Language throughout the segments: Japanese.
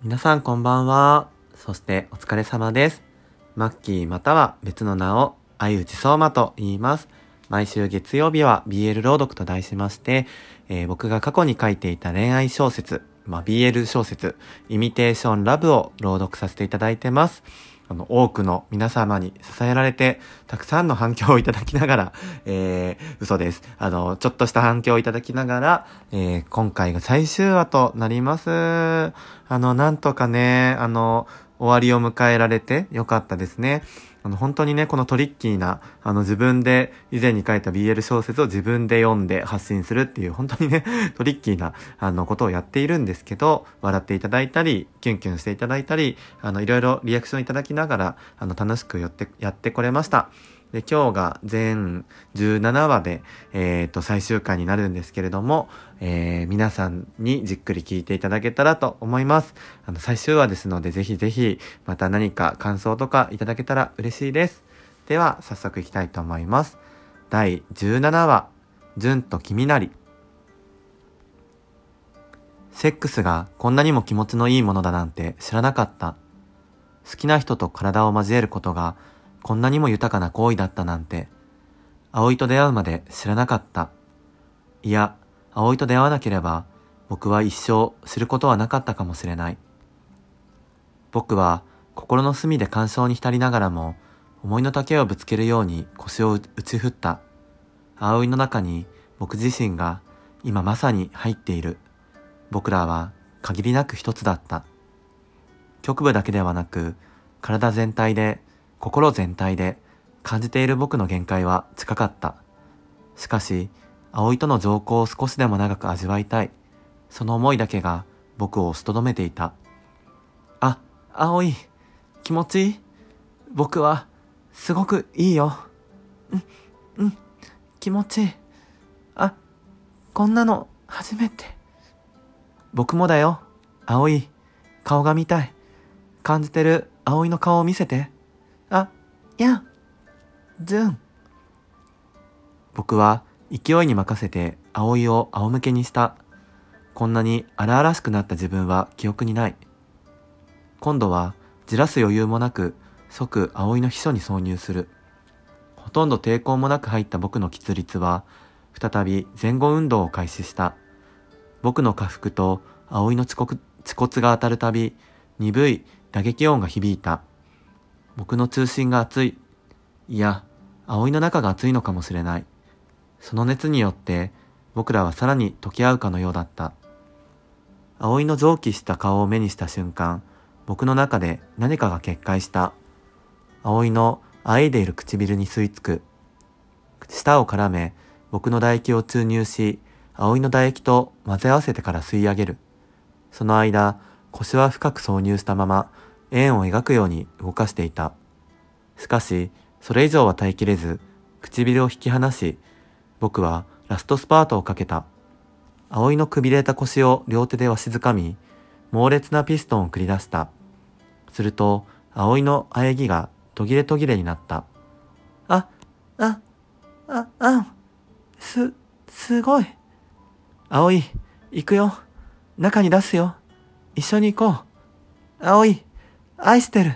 皆さんこんばんは。そしてお疲れ様です。マッキーまたは別の名を相内相馬と言います。毎週月曜日は BL 朗読と題しまして、えー僕が過去に書いていた恋愛小説、まあ、BL 小説、イミテーションラブを朗読させていただいてます。あの、多くの皆様に支えられて、たくさんの反響をいただきながら、えー、嘘です。あの、ちょっとした反響をいただきながら、えー、今回が最終話となります。あの、なんとかね、あの、終わりを迎えられてよかったですね。あの、本当にね、このトリッキーな、あの、自分で以前に書いた BL 小説を自分で読んで発信するっていう、本当にね、トリッキーな、あの、ことをやっているんですけど、笑っていただいたり、キュンキュンしていただいたり、あの、いろいろリアクションいただきながら、あの、楽しくやって、やってこれました。で、今日が全17話で、えっ、と、最終回になるんですけれども、えー皆さんにじっくり聞いていただけたらと思います。あの、最終話ですので、ぜひぜひ、また何か感想とかいただけたら嬉しいです。では、早速いきたいと思います。第17話、純と君なり。セックスがこんなにも気持ちのいいものだなんて知らなかった。好きな人と体を交えることがこんなにも豊かな行為だったなんて、葵と出会うまで知らなかった。いや、葵と出会わなければ、僕は一生知ることはなかったかもしれない。僕は心の隅で感傷に浸りながらも、思いの丈をぶつけるように腰を打ち振った。葵の中に僕自身が今まさに入っている。僕らは限りなく一つだった。局部だけではなく、体全体で、心全体で感じている僕の限界は近かった。しかし、葵との情交を少しでも長く味わいたい。その思いだけが僕を押しとどめていた。あ、葵、気持ちいい？僕は、すごくいいよ。うん、うん、気持ちいい。あ、こんなの初めて。僕もだよ。葵、顔が見たい。感じてる葵の顔を見せて。や、ずん。僕は勢いに任せて葵を仰向けにした。こんなに荒々しくなった自分は記憶にない。今度はじらす余裕もなく即葵の秘書に挿入する。ほとんど抵抗もなく入った僕の喫立は再び前後運動を開始した。僕の下腹と葵の遅刻恥骨が当たるたび鈍い打撃音が響いた。僕の通信が熱い。いや、葵の中が熱いのかもしれない。その熱によって僕らはさらに溶け合うかのようだった。葵の蒸気した顔を目にした瞬間、僕の中で何かが決壊した。葵のあえいでいる唇に吸い付く。舌を絡め、僕の唾液を注入し、葵の唾液と混ぜ合わせてから吸い上げる。その間、腰は深く挿入したまま、円を描くように動かしていた。しかし、それ以上は耐えきれず、唇を引き離し、僕はラストスパートをかけた。葵のくびれた腰を両手でわしづかみ、猛烈なピストンを繰り出した。すると、葵の喘ぎが途切れ途切れになった。あ、あ、あ、あん、す、すごい。葵、行くよ。中に出すよ。一緒に行こう。葵、愛してる。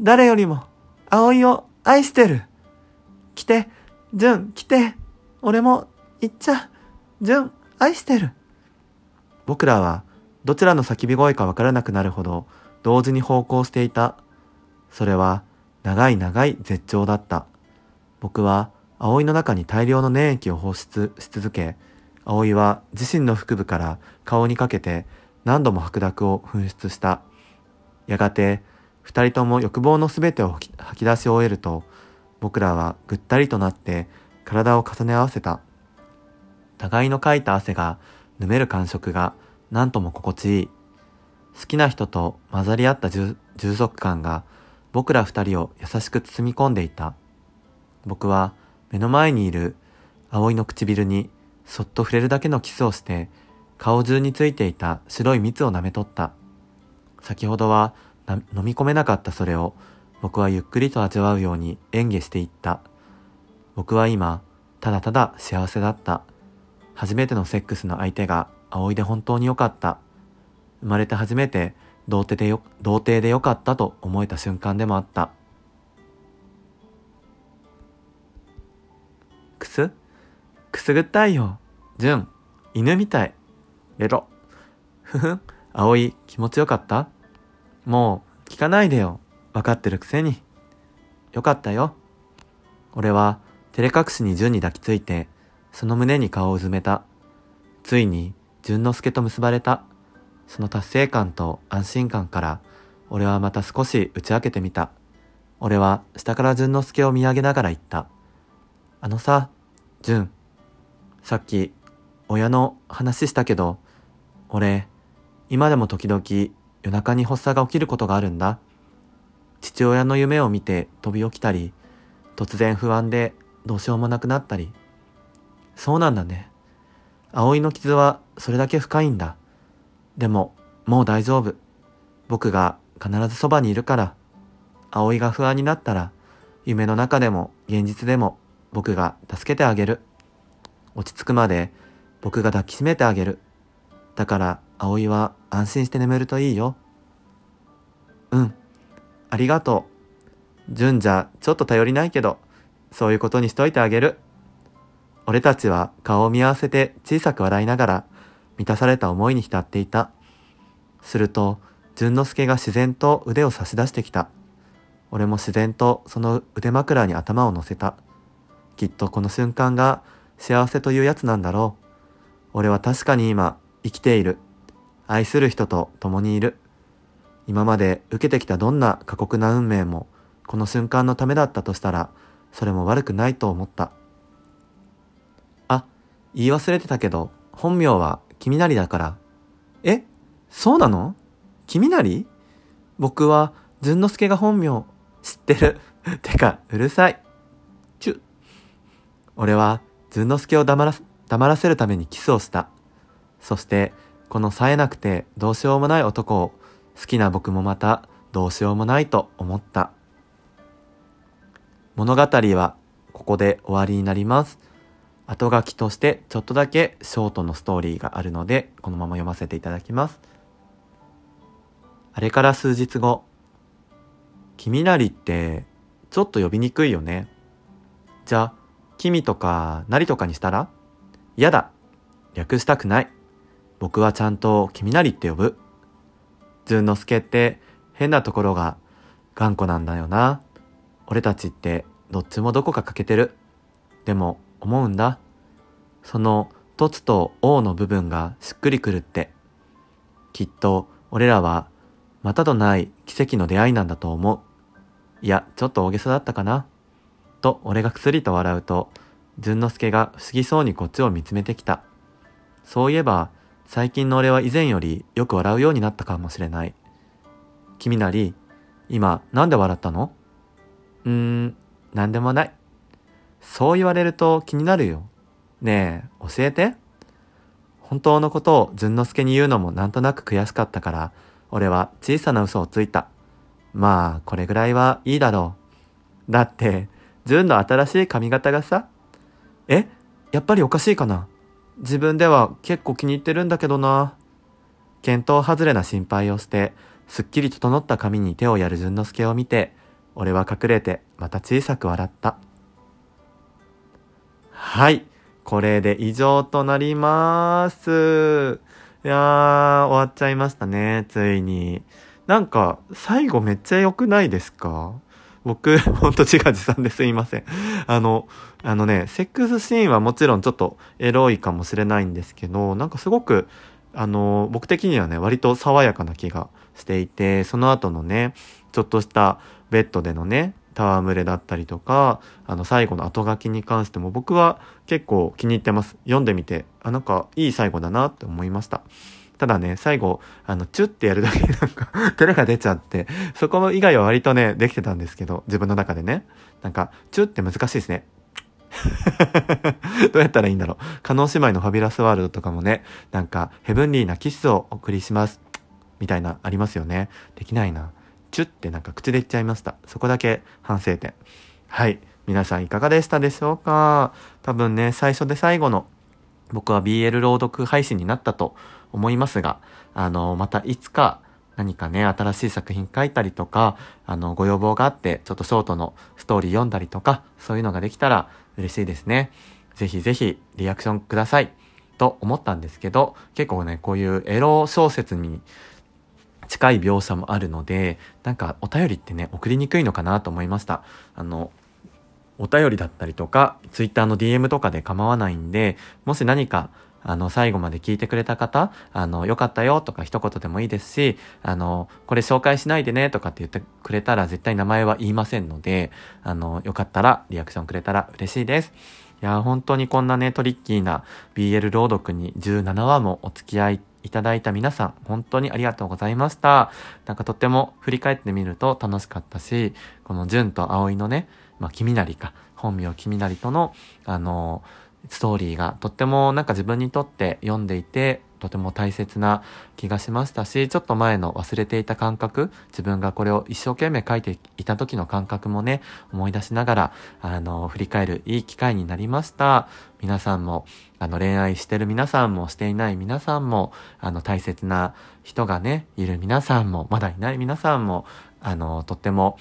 誰よりも、葵を愛してる。来て、純、来て。俺も、行っちゃ。純、愛してる。僕らは、どちらの叫び声かわからなくなるほど、同時に方向していた。それは、長い長い絶頂だった。僕は、葵の中に大量の粘液を放出し続け、葵は自身の腹部から顔にかけて何度も白濁を噴出した。やがて、二人とも欲望のすべてを吐き出し終えると、僕らはぐったりとなって体を重ね合わせた。互いのかいた汗が、ぬめる感触が何とも心地いい。好きな人と混ざり合った充充足感が僕ら二人を優しく包み込んでいた。僕は目の前にいる葵の唇にそっと触れるだけのキスをして顔中についていた白い蜜を舐め取った。先ほどは飲み込めなかったそれを僕はゆっくりと味わうように演技していった。僕は今、ただただ幸せだった。初めてのセックスの相手が葵で本当に良かった。生まれて初めて童貞でよ、童貞でよかったと思えた瞬間でもあった。くす？くすぐったいよ。じゅん、犬みたい。レロ。ふふん、葵、気持ちよかった？もう、聞かないでよ。わかってるくせに。よかったよ。俺は、照れ隠しに純に抱きついて、その胸に顔をうずめた。ついに、純之助と結ばれた。その達成感と安心感から、俺はまた少し打ち明けてみた。俺は下から純之助を見上げながら言った。あのさ、純。さっき、親の話したけど、俺、今でも時々夜中に発作が起きることがあるんだ。父親の夢を見て飛び起きたり、突然不安でどうしようもなくなったり。そうなんだね。葵の傷はそれだけ深いんだ。でも、もう大丈夫。僕が必ずそばにいるから。葵が不安になったら、夢の中でも現実でも僕が助けてあげる。落ち着くまで僕が抱きしめてあげる。だから、葵は安心して眠るといいよ。うん。ありがとう。純じゃちょっと頼りないけど、そういうことにしといてあげる。俺たちは顔を見合わせて小さく笑いながら、満たされた思いに浸っていた。すると、淳之介が自然と腕を差し出してきた。俺も自然とその腕枕に頭を乗せた。きっとこの瞬間が幸せというやつなんだろう。俺は確かに今生きている。愛する人と共にいる。今まで受けてきたどんな過酷な運命もこの瞬間のためだったとしたらそれも悪くないと思った。あ、言い忘れてたけど本名は君なりだから。えそうなの？君なり？僕は、ずんのすけが本名、知ってる。てか、うるさい。ちゅ。俺は、ずんのすけを黙ら、黙らせるためにキスをした。そして、この冴えなくてどうしようもない男を、好きな僕もまた、どうしようもないと思った。物語は、ここで終わりになります。後書きとしてちょっとだけショートのストーリーがあるので、このまま読ませていただきます。あれから数日後、君なりってちょっと呼びにくいよね。じゃあ、君とかなりとかにしたら？嫌だ。略したくない。僕はちゃんと君なりって呼ぶ。ずんのすけって変なところが頑固なんだよな。俺たちってどっちもどこか欠けてる。でも思うんだ。その凸と王の部分がしっくりくるって。きっと俺らはまたとない奇跡の出会いなんだと思う。いや、ちょっと大げさだったかな。と俺がくすりと笑うと、淳之介が不思議そうにこっちを見つめてきた。そういえば、最近の俺は以前よりよく笑うようになったかもしれない。君なり、今なんで笑ったの？うーん、なんでもない。そう言われると気になるよ。ねえ、教えて。本当のことを淳之介に言うのもなんとなく悔しかったから、俺は小さな嘘をついた。まあ、これぐらいはいいだろう。だって、淳の新しい髪型がさ。えやっぱりおかしいかな？自分では結構気に入ってるんだけどな。検討外れな心配をして、すっきり整った髪に手をやる淳之介を見て、俺は隠れてまた小さく笑った。はい。これで以上となります。いやー、終わっちゃいましたね、ついに。なんか、最後めっちゃ良くないですか？僕、ほんと自画自賛ですいません。あの、あのね、セックスシーンはもちろんちょっとエロいかもしれないんですけど、なんかすごく、あの、僕的にはね、割と爽やかな気がしていて、その後のね、ちょっとしたベッドでのね、戯れだったりとか、あの最後の後書きに関しても僕は結構気に入ってます。読んでみて、あ、なんかいい最後だなって思いました。ただね、最後、あの、チュってやるだけ なんか照れが出ちゃって、そこ以外は割とね、できてたんですけど、自分の中でね。なんか、チュって難しいですね。どうやったらいいんだろう。加納姉妹のファビュラスワールドとかもね、なんか、ヘブンリーなキスをお送りします。みたいな、ありますよね。できないな。チュってなんか口で言っちゃいました。そこだけ反省点。はい。皆さんいかがでしたでしょうか？多分ね、最初で最後の僕は BL 朗読配信になったと思いますが、あの、またいつか何かね、新しい作品書いたりとか、あの、ご要望があって、ちょっとショートのストーリー読んだりとか、そういうのができたら嬉しいですね。ぜひぜひリアクションください。と思ったんですけど、結構ね、こういうエロ小説に近い描写もあるので、なんかお便りってね、送りにくいのかなと思いました。あの、お便りだったりとか、ツイッターの DM とかで構わないんで、もし何か、あの、最後まで聞いてくれた方、あの、よかったよとか一言でもいいですし、あの、これ紹介しないでねとかって言ってくれたら絶対名前は言いませんので、あの、よかったらリアクションくれたら嬉しいです。いや、本当にこんなね、トリッキーな BL 朗読に17話もお付き合いいただいた皆さん、本当にありがとうございました。なんかとっても振り返ってみると楽しかったし、この純と葵のね、まあ、君なりか、本名君なりとの、あの、ストーリーがとってもなんか自分にとって読んでいて、とても大切な気がしましたし、ちょっと前の忘れていた感覚、自分がこれを一生懸命書いていた時の感覚もね、思い出しながら、あの、振り返るいい機会になりました。皆さんも、あの、恋愛してる皆さんも、していない皆さんも、あの、大切な人がね、いる皆さんも、まだいない皆さんも、あの、とっても、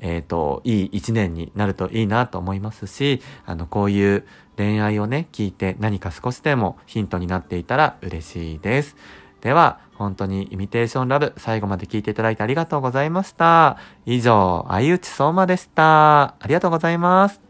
えっ、ー、と、いい一年になるといいなと思いますし、あの、こういう恋愛をね、聞いて何か少しでもヒントになっていたら嬉しいです。では、本当にイミテーションラブ、最後まで聞いていただいてありがとうございました。以上、相内相馬でした。ありがとうございます。